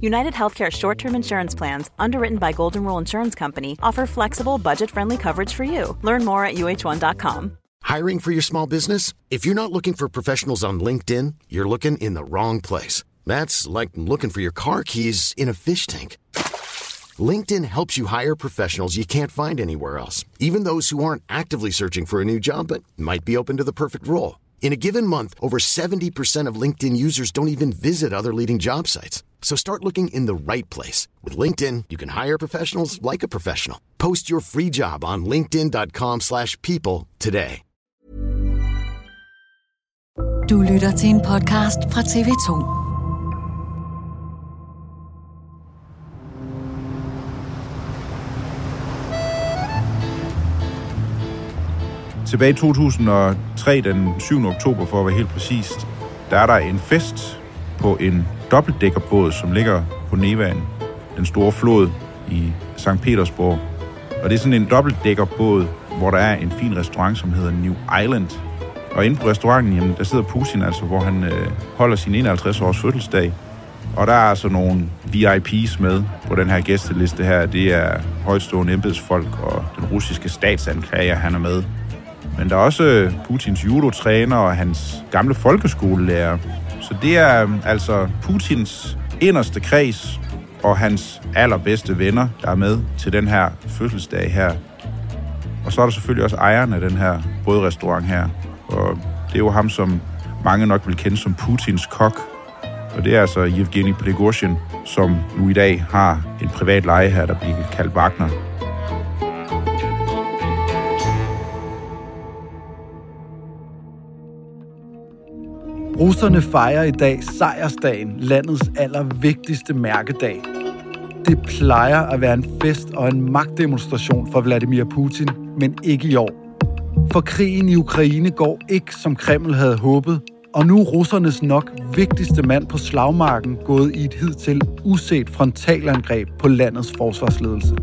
United Healthcare short term insurance plans, underwritten by Golden Rule Insurance Company, offer flexible, budget friendly coverage for you. Learn more at uh1.com. Hiring for your small business? If you're not looking for professionals on LinkedIn, you're looking in the wrong place. That's like looking for your car keys in a fish tank. LinkedIn helps you hire professionals you can't find anywhere else, even those who aren't actively searching for a new job but might be open to the perfect role. In a given month, over 70% of LinkedIn users don't even visit other leading job sites. So start looking in the right place. With LinkedIn, you can hire professionals like a professional. Post your free job on linkedin.com slash people today. Du lytter til en podcast fra TV2. Tilbage i 2003, den 7. oktober for at være helt præcist, der er der en fest på en dobbeltdækkerbåd, som ligger på Nevaen, den store flod i St. Petersborg. Og det er sådan en dobbeltdækkerbåd, hvor der er en fin restaurant, som hedder New Island. Og inde på restauranten, jamen, der sidder Putin altså, hvor han øh, holder sin 51 års fødselsdag. Og der er altså nogle VIP's med på den her gæsteliste her. Det er højstående embedsfolk og den russiske statsanklager, han er med. Men der er også øh, Putins judotræner og hans gamle folkeskolelærer. Så det er øh, altså Putins inderste kreds og hans allerbedste venner, der er med til den her fødselsdag her. Og så er der selvfølgelig også ejeren af den her brødrestaurant her. Og det er jo ham, som mange nok vil kende som Putins kok. Og det er altså Yevgeny Prigozhin, som nu i dag har en privat leje her, der bliver kaldt Wagner. Russerne fejrer i dag sejrsdagen, landets allervigtigste mærkedag. Det plejer at være en fest og en magtdemonstration for Vladimir Putin, men ikke i år. For krigen i Ukraine går ikke, som Kreml havde håbet, og nu er russernes nok vigtigste mand på slagmarken gået i et hidtil uset frontalangreb på landets forsvarsledelse.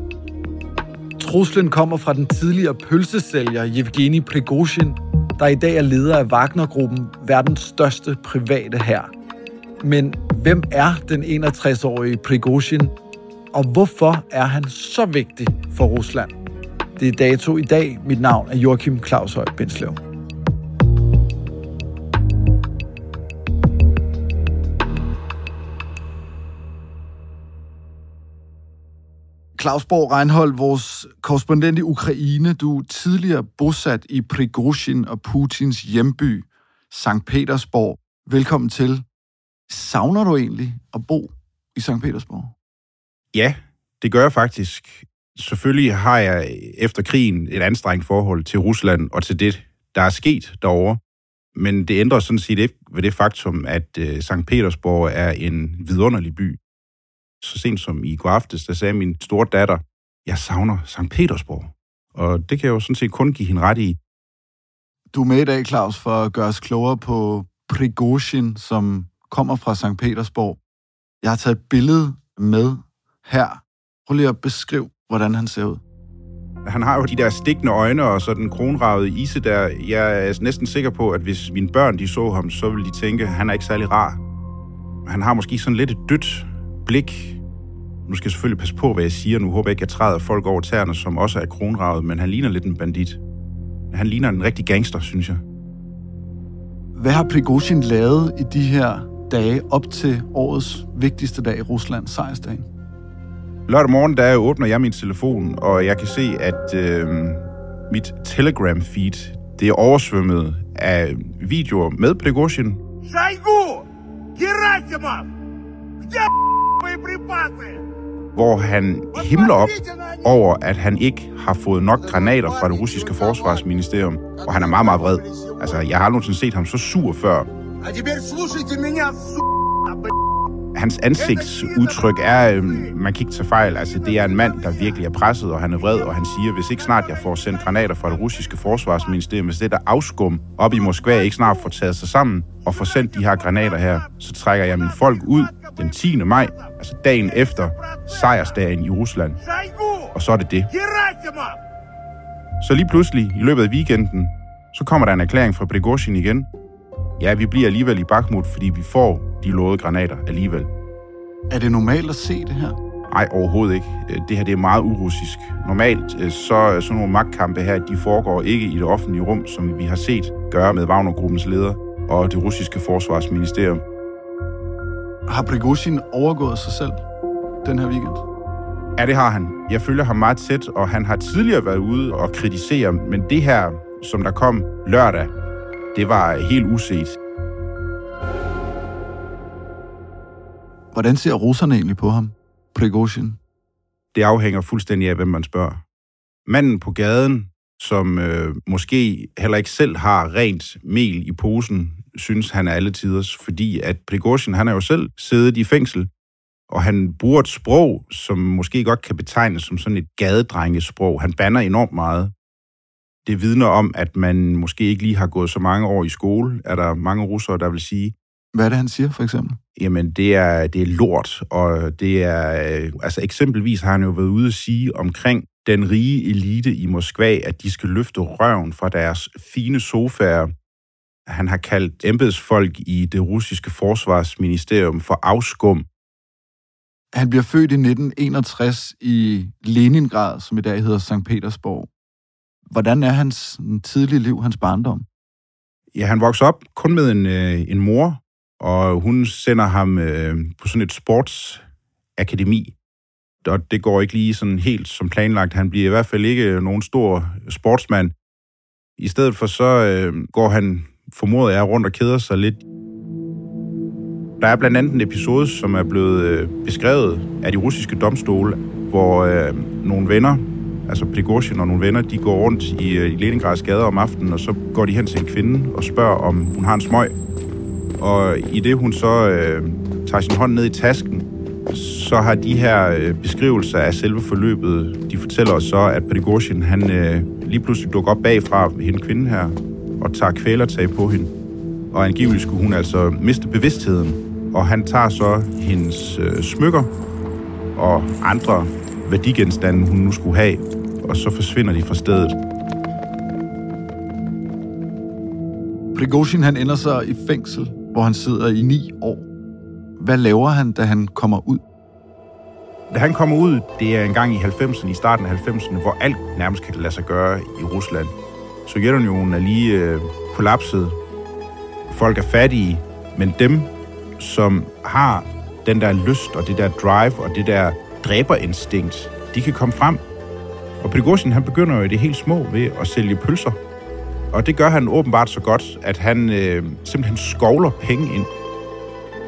Truslen kommer fra den tidligere pølsesælger Yevgeni Prigozhin, der i dag er leder af Wagner-gruppen, verdens største private hær. Men hvem er den 61-årige Prigozhin, og hvorfor er han så vigtig for Rusland? Det er dato i dag. Mit navn er Joachim Claus Høj Bindslev. Claus Borg Reinhold, vores korrespondent i Ukraine. Du er tidligere bosat i Prigozhin og Putins hjemby, St. Petersborg. Velkommen til. Savner du egentlig at bo i St. Petersborg? Ja, det gør jeg faktisk. Selvfølgelig har jeg efter krigen et anstrengt forhold til Rusland og til det, der er sket derovre. Men det ændrer sådan set ikke ved det faktum, at øh, St. Petersborg er en vidunderlig by. Så sent som i går aftes, der sagde min store datter, jeg savner St. Petersborg. Og det kan jeg jo sådan set kun give hende ret i. Du er med i dag, Claus, for at gøre os klogere på Prigozhin, som kommer fra St. Petersborg. Jeg har taget et billede med her. Prøv lige at beskrive, hvordan han ser ud. Han har jo de der stikkende øjne og så den kronravede ise der. Jeg er næsten sikker på, at hvis mine børn de så ham, så ville de tænke, at han er ikke særlig rar. Han har måske sådan lidt et dødt blik. Nu skal jeg selvfølgelig passe på, hvad jeg siger. Nu håber jeg ikke, at jeg træder folk over tæerne, som også er kronravet, men han ligner lidt en bandit. Han ligner en rigtig gangster, synes jeg. Hvad har Prigozhin lavet i de her dage op til årets vigtigste dag i Rusland, sejrsdagen? Lørdag morgen, der åbner jeg min telefon, og jeg kan se, at øh, mit Telegram-feed, det er oversvømmet af videoer med Prigozhin. Шойгу! Герасимов! Где боеприпасы? hvor han himler op over, at han ikke har fået nok granater fra det russiske forsvarsministerium, og han er meget, meget vred. Altså, jeg har aldrig nogensinde set ham så sur før. Hans ansigtsudtryk er, øh, man kan ikke tage fejl, altså det er en mand, der virkelig er presset, og han er vred, og han siger, hvis ikke snart jeg får sendt granater fra det russiske forsvarsministerium, hvis det der afskum op i Moskva ikke snart får taget sig sammen og får sendt de her granater her, så trækker jeg mine folk ud den 10. maj, altså dagen efter sejrsdagen i Rusland. Og så er det det. Så lige pludselig, i løbet af weekenden, så kommer der en erklæring fra Prigozhin igen. Ja, vi bliver alligevel i Bakhmut, fordi vi får de lovede granater alligevel. Er det normalt at se det her? Nej, overhovedet ikke. Øh, Det her det er meget urussisk. Normalt øh, så sådan nogle magtkampe her, de foregår ikke i det offentlige rum, som vi har set gøre med Wagner-gruppens leder og det russiske forsvarsministerium. Har Prigozhin overgået sig selv den her weekend? Ja, det har han. Jeg følger ham meget tæt, og han har tidligere været ude og kritisere, men det her, som der kom lørdag, det var helt uset. Hvordan ser russerne egentlig på ham, Prigozhin? Det afhænger fuldstændig af, hvem man spørger. Manden på gaden, som øh, måske heller ikke selv har rent mel i posen, synes han er alle tiders, fordi at Prigozhin, han er jo selv siddet i fængsel, og han bruger et sprog, som måske godt kan betegnes som sådan et gadedrengesprog. Han banner enormt meget. Det vidner om, at man måske ikke lige har gået så mange år i skole, er der mange russere, der vil sige. Hvad er det, han siger, for eksempel? Jamen, det er, det er lort, og det er... øh, Altså, eksempelvis har han jo været ude at sige omkring den rige elite i Moskva, at de skal løfte røven fra deres fine sofaer. Han har kaldt embedsfolk i det russiske forsvarsministerium for afskum. Han bliver født i 1961 i Leningrad, som i dag hedder St. Petersborg. Hvordan er hans tidlige liv, hans barndom? Ja, han vokser op kun med en, øh, en mor, og hun sender ham øh, på sådan et sportsakademi. Og det går ikke lige sådan helt som planlagt. Han bliver i hvert fald ikke nogen stor sportsmand. I stedet for så øh, går han, formoder jeg, rundt og keder sig lidt. Der er blandt andet en episode, som er blevet øh, beskrevet af de russiske domstole, hvor øh, nogle venner, altså Prigozhin og nogle venner, de går rundt i, øh, i Leningrads gader om aftenen, og så går de hen til en kvinde og spørger, om hun har en smøg. Og i det hun så øh, tager sin hånd ned i tasken, så har de her øh, beskrivelser af selve forløbet, de fortæller os så, at Prigozhin, han øh, lige pludselig dukker op bagfra hende kvinde her, og tager kvælertag på hende. Og angiveligt skulle hun altså miste bevidstheden. Og han tager så hendes øh, smykker og andre værdigenstande, hun nu skulle have, og så forsvinder de fra stedet. Prigozhin han ender så i fængsel, hvor han sidder i ni år. Hvad laver han, da han kommer ud? Da han kommer ud, det er en gang i 90'erne, i starten af 90'erne, hvor alt nærmest kan lade sig gøre i Rusland. Sovjetunionen er lige øh, kollapset. Folk er fattige, men dem, som har den der lyst og det der drive og det der dræberinstinkt, de kan komme frem. Og Prigozhin, han begynder jo i det helt små ved at sælge pølser. Og det gør han åbenbart så godt, at han øh, simpelthen skovler penge ind.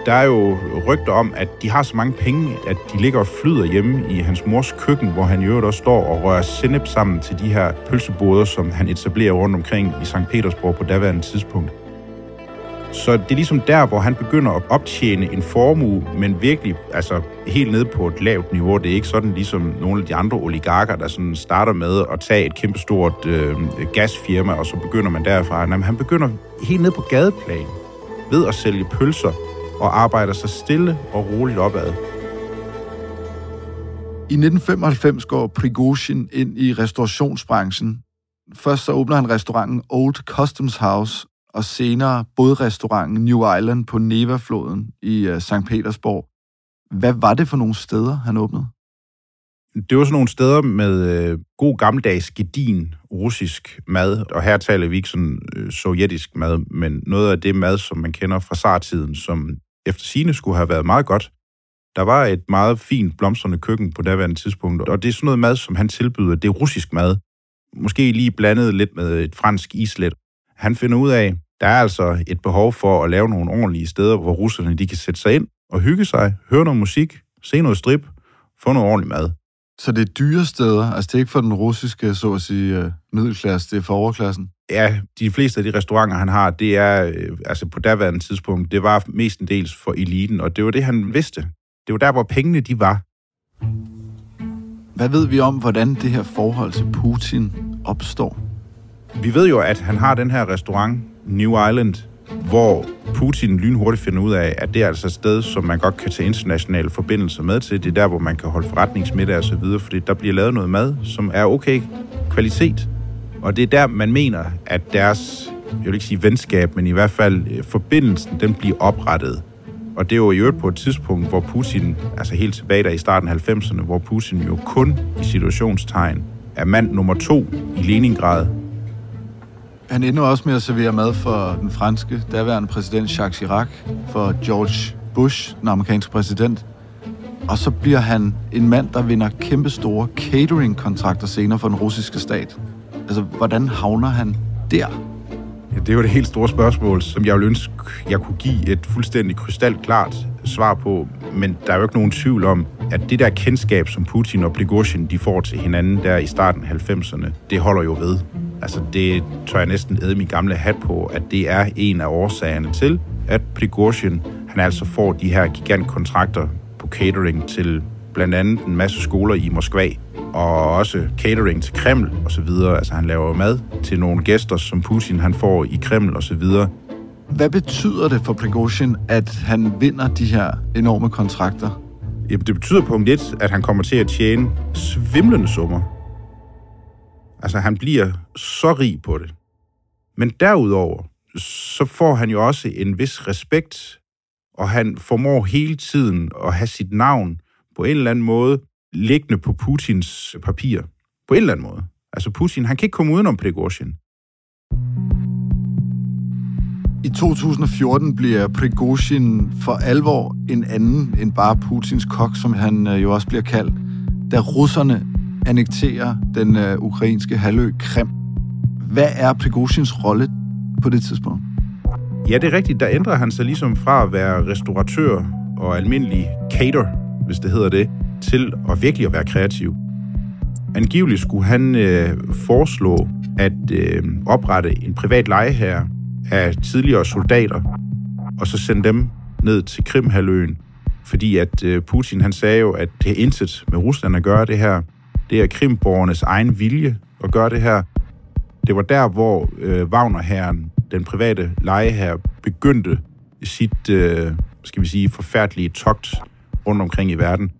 Der er jo rygter om, at de har så mange penge, at de ligger og flyder hjemme i hans mors køkken, hvor han i øvrigt også står og rører sennep sammen til de her pølseboder, som han etablerer rundt omkring i St. Petersborg på daværende tidspunkt. Så det er ligesom der, hvor han begynder at optjene en formue, men virkelig altså helt ned på et lavt niveau. Det er ikke sådan ligesom nogle af de andre oligarker, der sådan starter med at tage et kæmpestort øh, gasfirma, og så begynder man derfra. Jamen, men han begynder helt ned på gadeplan ved at sælge pølser og arbejder sig stille og roligt opad. I 1995 går Prigozhin ind i restaurationsbranchen. Først så åbner han restauranten Old Customs House, og senere bådrestauranten New Island på Neva-floden i uh, St. Petersborg. Hvad var det for nogle steder, han åbnede? Det var sådan nogle steder med øh, god gammeldags gedin russisk mad, og her taler vi ikke sådan øh, sovjetisk mad, men noget af det mad, som man kender fra zartiden, som efter sine skulle have været meget godt. Der var et meget fint blomstrende køkken på daværende tidspunkt, og det er sådan noget mad, som han tilbyder. Det er russisk mad. Måske lige blandet lidt med et fransk islet. Han finder ud af, der er altså et behov for at lave nogle ordentlige steder, hvor russerne de kan sætte sig ind og hygge sig, høre noget musik, se noget strip, få noget ordentlig mad. Så det er dyre steder? Altså det er ikke for den russiske, så at sige, øh, middelklasse, det er for overklassen? Ja, de fleste af de restauranter, han har, det er, øh, altså på daværende tidspunkt, det var mestendels for eliten, og det var det, han vidste. Det var der, hvor pengene de var. Hvad ved vi om, hvordan det her forhold til Putin opstår? Vi ved jo, at han har den her restaurant, New Island, hvor Putin lynhurtigt finder ud af, at det er altså et sted, som man godt kan tage internationale forbindelser med til. Det er der, hvor man kan holde forretningsmiddag og så videre, fordi der bliver lavet noget mad, som er okay kvalitet. Og det er der, man mener, at deres, jeg vil ikke sige venskab, men i hvert fald øh, forbindelsen, den bliver oprettet. Og det er jo i øvrigt på et tidspunkt, hvor Putin, altså helt tilbage der i starten af 90'erne, hvor Putin jo kun i situationstegn er mand nummer to i Leningrad. Han ender også med at servere mad for den franske daværende præsident Jacques Chirac, for George Bush, den amerikanske præsident. Og så bliver han en mand, der vinder kæmpe store catering-kontrakter senere for den russiske stat. Altså, hvordan havner han der? Ja, det er jo det helt store spørgsmål, som jeg ville ønske, jeg kunne give et fuldstændig krystalklart svar på. Men der er jo ikke nogen tvivl om, at det der kendskab, som Putin og Prigozhin de får til hinanden der i starten af 90'erne, det holder jo ved. Altså, det tør jeg næsten æde min gamle hat på, at det er en af årsagerne til, at Prigozhin, han altså får de her gigantkontrakter på catering til blandt andet en masse skoler i Moskva, og også catering til Kreml og så videre. Altså han laver mad til nogle gæster, som Putin han får i Kreml og så videre. Hvad betyder det for Prigozhin, at han vinder de her enorme kontrakter? Jamen, det betyder punkt 1, at han kommer til at tjene svimlende summer. Altså, han bliver så rig på det. Men derudover, så får han jo også en vis respekt, og han formår hele tiden at have sit navn på en eller anden måde liggende på Putins papir. På en eller anden måde. Altså Putin, han kan ikke komme udenom Prigozhin. I 2014 bliver Prigozhin for alvor en anden end bare Putins kok, som han øh, jo også bliver kaldt, da russerne annekterer den uh, ukrainske halvø Krim. Hvad er Prigozhins rolle på det tidspunkt? Ja, det er rigtigt. Der ændrer han sig ligesom fra at være restauratør og almindelig cater, hvis det hedder det, til at virkelig at være kreativ. Angiveligt skulle han øh, foreslå at øh, oprette en privat lejeherre af tidligere soldater, og så sende dem ned til Krimhaløen, fordi at øh, Putin han sagde jo, at det er intet med Rusland at gøre det her. Det er krimborgernes egen vilje at gøre det her. Det var der, hvor øh, Wagner-herren, den private lejeherre, begyndte sit, øh, skal vi sige, forfærdelige togt rundt omkring i verden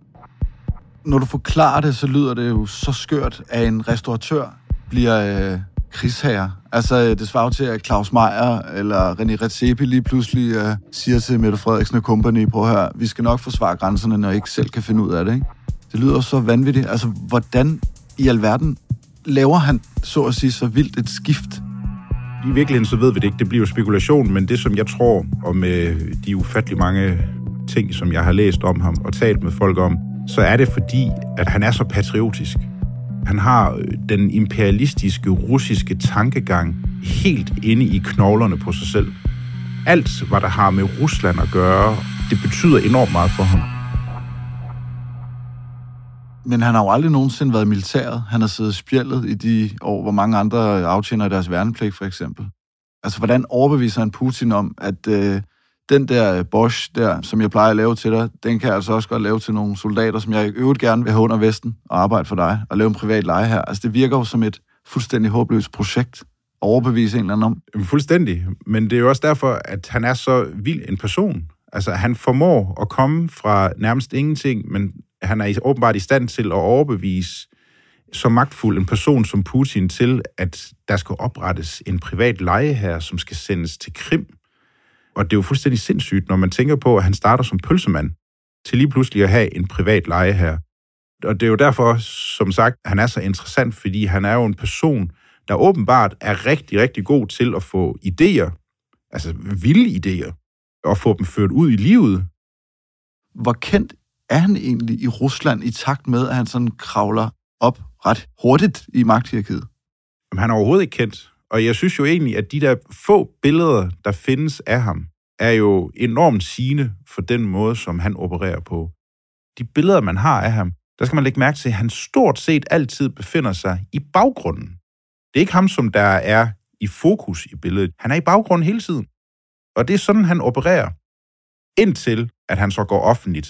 når du forklarer det, så lyder det jo så skørt, at en restauratør bliver øh, krigsherre. Altså, det svarer til, at Claus Meier eller René Redzepi lige pludselig øh, siger til Mette Frederiksen og company, på her, vi skal nok forsvare grænserne, når I ikke selv kan finde ud af det, ikke? Det lyder så vanvittigt. Altså, hvordan i alverden laver han, så at sige, så vildt et skift? I virkeligheden så ved vi det ikke. Det bliver jo spekulation, men det som jeg tror, og med de ufattelig mange ting, som jeg har læst om ham og talt med folk om, så er det fordi, at han er så patriotisk. Han har øh, den imperialistiske russiske tankegang helt inde i knoglerne på sig selv. Alt, hvad der har med Rusland at gøre, det betyder enormt meget for ham. Men han har jo aldrig nogensinde været i militæret. Han har siddet spjældet i de år, hvor mange andre aftjener deres værnepligt, for eksempel. Altså, hvordan overbeviser han Putin om, at øh, den der øh, Bosch der, som jeg plejer at lave til dig, den kan jeg altså også godt lave til nogle soldater, som jeg i øvrigt gerne vil have under vesten og arbejde for dig, og lave en privat leje her. Altså, det virker jo som et fuldstændig håbløst projekt overbevise en eller anden om. Fuldstændig. Men det er jo også derfor, at han er så vild en person. Altså, han formår at komme fra nærmest ingenting, men han er åbenbart i stand til at overbevise så magtfuld en person som Putin til, at der skal oprettes en privat leje her, som skal sendes til Krim og det er jo fuldstændig sindssygt, når man tænker på, at han starter som pølsemand, til lige pludselig at have en privat leje her. Og det er jo derfor, som sagt, han er så interessant, fordi han er jo en person, der åbenbart er rigtig, rigtig god til at få idéer, altså vilde idéer, og få dem ført ud i livet. Hvor kendt er han egentlig i Rusland i takt med, at han sådan kravler op ret hurtigt i magthierarkiet? Jamen, han er overhovedet ikke kendt. Og jeg synes jo egentlig, at de der få billeder, der findes af ham, er jo enormt sigende for den måde, som han opererer på. De billeder, man har af ham, der skal man lægge mærke til, at han stort set altid befinder sig i baggrunden. Det er ikke ham, som der er i fokus i billedet. Han er i baggrunden hele tiden. Og det er sådan, han opererer, indtil at han så går offentligt.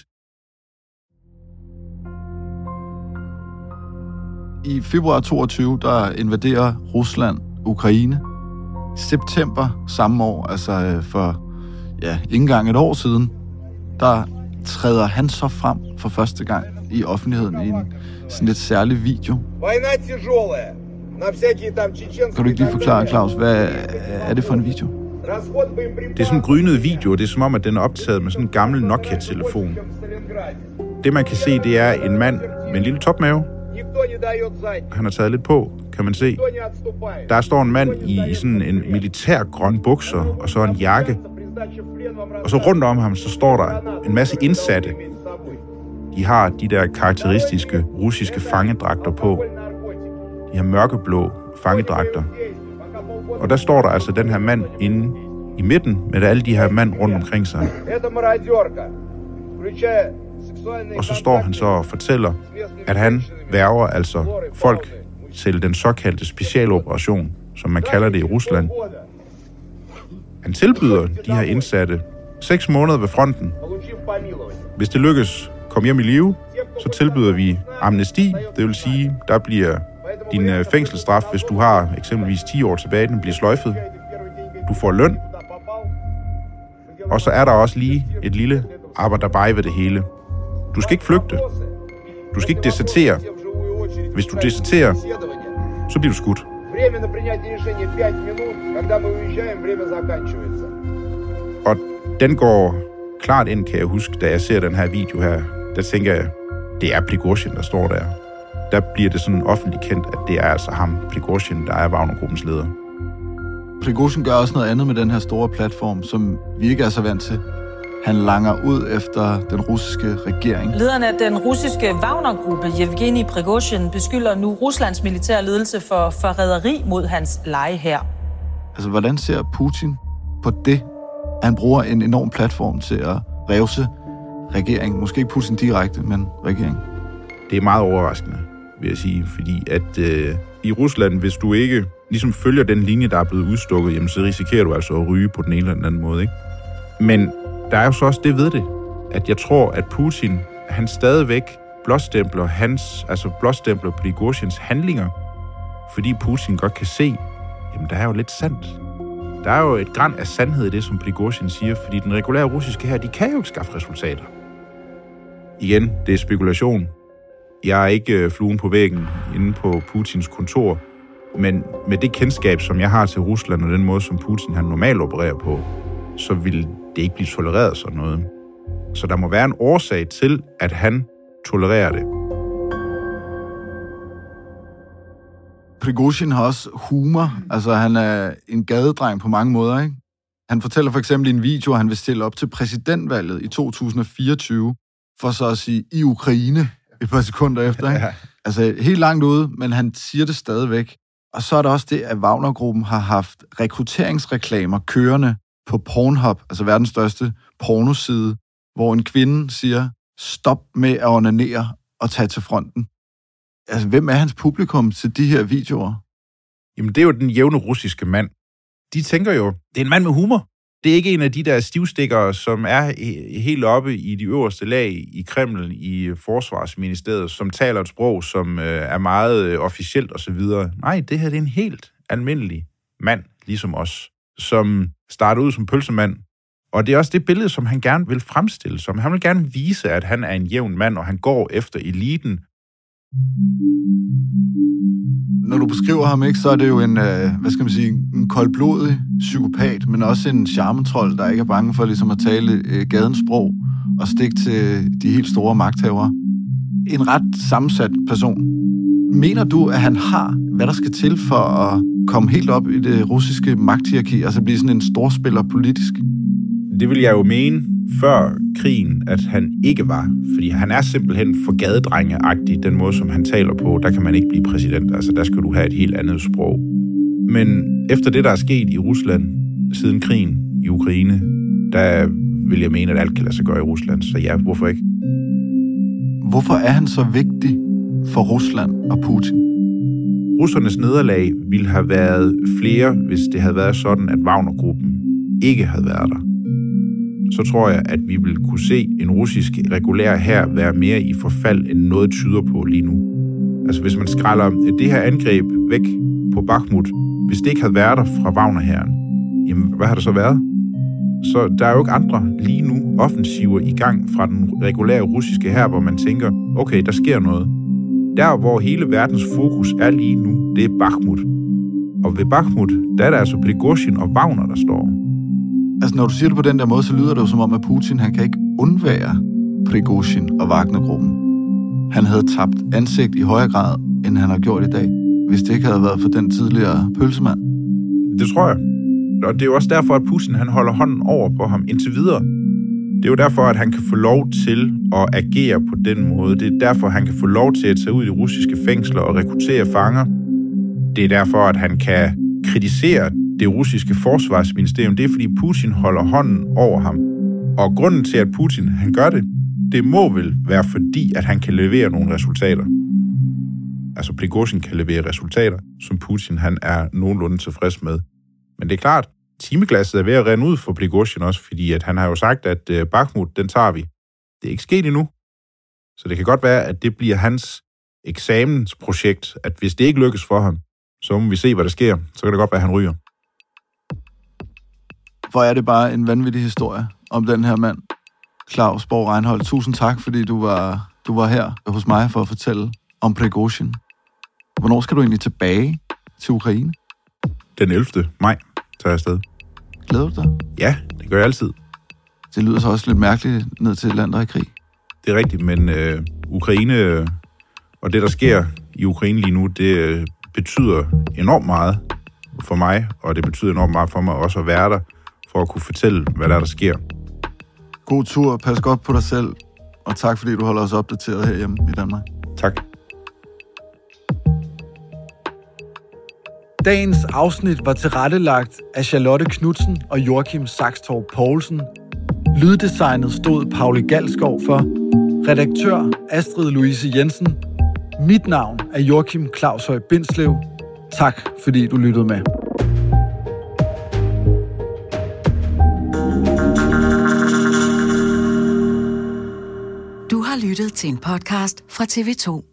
I februar 22, der invaderer Rusland Ukraine. I september samme år, altså øh, for ja, ikke engang et år siden, der træder han så frem for første gang i offentligheden i en sådan lidt særlig video. Kan du ikke lige forklare, Claus, hvad er det for en video? Det er sådan en grynet video, det er som om, at den er optaget med sådan en gammel Nokia-telefon. Det man kan se, det er en mand med en lille topmave. Han har taget lidt på, kan man se. Der står en mand i, sådan en militær grøn bukser og så en jakke. Og så rundt om ham, så står der en masse indsatte. De har de der karakteristiske russiske fangedragter på. De har mørkeblå fangedragter. Og der står der altså den her mand inde i midten med alle de her mand rundt omkring sig. Og så står han så og fortæller, at han værver altså folk til den såkaldte specialoperation, som man kalder det i Rusland. Han tilbyder de her indsatte seks måneder ved fronten. Hvis det lykkes, kom hjem i live, så tilbyder vi amnesti, det vil sige, der bliver din øh, fængselsstraf, hvis du har eksempelvis 10 år tilbage, den bliver sløjfet. Du får løn. Og så er der også lige et lille arbejde ved det hele. Du skal ikke flygte. Du skal ikke desertere. Hvis du deserterer, så bliver du skudt. Og den går klart ind, kan jeg huske, da jeg ser den her video her. Der tænker jeg, det er Prigozhin, der står der der bliver det sådan offentligt kendt, at det er altså ham, Prigozhin, der er Wagner-gruppens leder. Prigozhin gør også noget andet med den her store platform, som vi ikke er så vant til. Han langer ud efter den russiske regering. Lederen af den russiske Wagner-gruppe, Yevgeny Prigozhin, beskylder nu Ruslands militære ledelse for forræderi mod hans leje her. Altså, hvordan ser Putin på det? Han bruger en enorm platform til at revse regeringen. Måske ikke Putin direkte, men regeringen. Det er meget overraskende vil jeg sige. Fordi at øh, i Rusland, hvis du ikke ligesom følger den linje, der er blevet udstukket, jamen, så risikerer du altså at ryge på den ene eller den anden måde. Ikke? Men der er jo så også det ved det, at jeg tror, at Putin, han stadigvæk blåstempler hans, altså blåstempler Prigozhins handlinger, fordi Putin godt kan se, jamen der er jo lidt sandt. Der er jo et græn af sandhed i det, som Prigozhin siger, fordi den regulære russiske her, de kan jo ikke skaffe resultater. Igen, det er spekulation, jeg er ikke øh, fluen på væggen inde på Putins kontor, men med det kendskab, som jeg har til Rusland og den måde, som Putin han normalt opererer på, så vil det ikke blive tolereret sådan noget. Så der må være en årsag til, at han tolererer det. Prigozhin har også humor. Altså, han er en gadedreng på mange måder, ikke? Han fortæller for eksempel i en video, at han vil stille op til præsidentvalget i 2024, for så at sige, i Ukraine et par sekunder efter. Ikke? Altså helt langt ude, men han siger det stadigvæk. Og så er der også det, at Wagner-gruppen har haft rekrutteringsreklamer kørende på Pornhub, altså verdens største pornoside, hvor en kvinde siger, stop med at onanere og tage til fronten. Altså, hvem er hans publikum til de her videoer? Jamen, det er jo den jævne russiske mand. De tænker jo, det er en mand med humor det er ikke en af de der stivstikker, som er helt oppe i de øverste lag i Kreml, i Forsvarsministeriet, som taler et sprog, som øh, er meget øh, officielt osv. Nej, det her det er en helt almindelig mand, ligesom os, som starter ud som pølsemand, og det er også det billede, som han gerne vil fremstille som. Han vil gerne vise, at han er en jævn mand, og han går efter eliten, når du beskriver ham, ikke, så er det jo en, øh, hvad skal man sige, en koldblodig psykopat, men også en charmetrol, der ikke er bange for ligesom at tale øh, gadens sprog og stikke til de helt store magthavere. En ret sammensat person. Mener du, at han har, hvad der skal til for at komme helt op i det russiske magthierarki, altså blive sådan en storspiller politisk? Det vil jeg jo mene, før krigen, at han ikke var. Fordi han er simpelthen for gadedrengeagtig, den måde, som han taler på. Der kan man ikke blive præsident. Altså, der skal du have et helt andet sprog. Men efter det, der er sket i Rusland siden krigen i Ukraine, der vil jeg mene, at alt kan lade sig gøre i Rusland. Så ja, hvorfor ikke? Hvorfor er han så vigtig for Rusland og Putin? Russernes nederlag ville have været flere, hvis det havde været sådan, at Wagner-gruppen ikke havde været der. Så tror jeg, at vi vil kunne se en russisk regulær her være mere i forfald, end noget tyder på lige nu. Altså hvis man skræller det her angreb væk på Bakhmut, hvis det ikke havde været der fra Wagner-herren, jamen hvad har der så været? Så der er jo ikke andre lige nu offensiver i gang fra den regulære russiske her, hvor man tænker, okay, der sker noget. Der, hvor hele verdens fokus er lige nu, det er Bakhmut. Og ved Bakhmut, der er der altså Prigozhin og Wagner, der står. Altså, når du siger det på den der måde, så lyder det jo som om, at Putin, han kan ikke undvære Prigozhin og Wagner-gruppen. Han havde tabt ansigt i højere grad, end han har gjort i dag, hvis det ikke havde været for den tidligere pølsemand. Det tror jeg. Og det er jo også derfor, at Putin han holder hånden over på ham indtil videre. Det er jo derfor, at han kan få lov til at agere på den måde. Det er derfor, han kan få lov til at tage ud i russiske fængsler og rekruttere fanger. Det er derfor, at han kan kritisere det russiske forsvarsministerium. Det er, fordi Putin holder hånden over ham. Og grunden til, at Putin han gør det, det må vel være fordi, at han kan levere nogle resultater. Altså Prigozhin kan levere resultater, som Putin han er nogenlunde tilfreds med. Men det er klart, timeglasset er ved at rende ud for Prigozhin også, fordi at han har jo sagt, at øh, Bakhmut, den tager vi. Det er ikke sket endnu. Så det kan godt være, at det bliver hans eksamensprojekt, at hvis det ikke lykkes for ham, så må vi se, hvad der sker. Så kan det godt være, at han ryger. Hvor er det bare en vanvittig historie om den her mand, Claus Borg Reinhold. Tusind tak, fordi du var, du var her hos mig for at fortælle om Prigozhin. Hvornår skal du egentlig tilbage til Ukraine? Den 11. maj tager afsted. Glæder du dig? Ja, det gør jeg altid. Det lyder så også lidt mærkeligt ned til et land, der er i krig. Det er rigtigt, men øh, Ukraine øh, og det, der sker i Ukraine lige nu, det øh, betyder enormt meget for mig, og det betyder enormt meget for mig også at være der, for at kunne fortælle, hvad der er, der sker. God tur, pas godt på dig selv, og tak fordi du holder os opdateret herhjemme i Danmark. Tak. Dagens afsnit var tilrettelagt af Charlotte Knudsen og Joachim Saxtorp Poulsen. Lyddesignet stod Pauli Galskov for. Redaktør Astrid Louise Jensen. Mit navn er Joachim Claus Høj Bindslev. Tak fordi du lyttede med. Du har lyttet til en podcast fra TV2.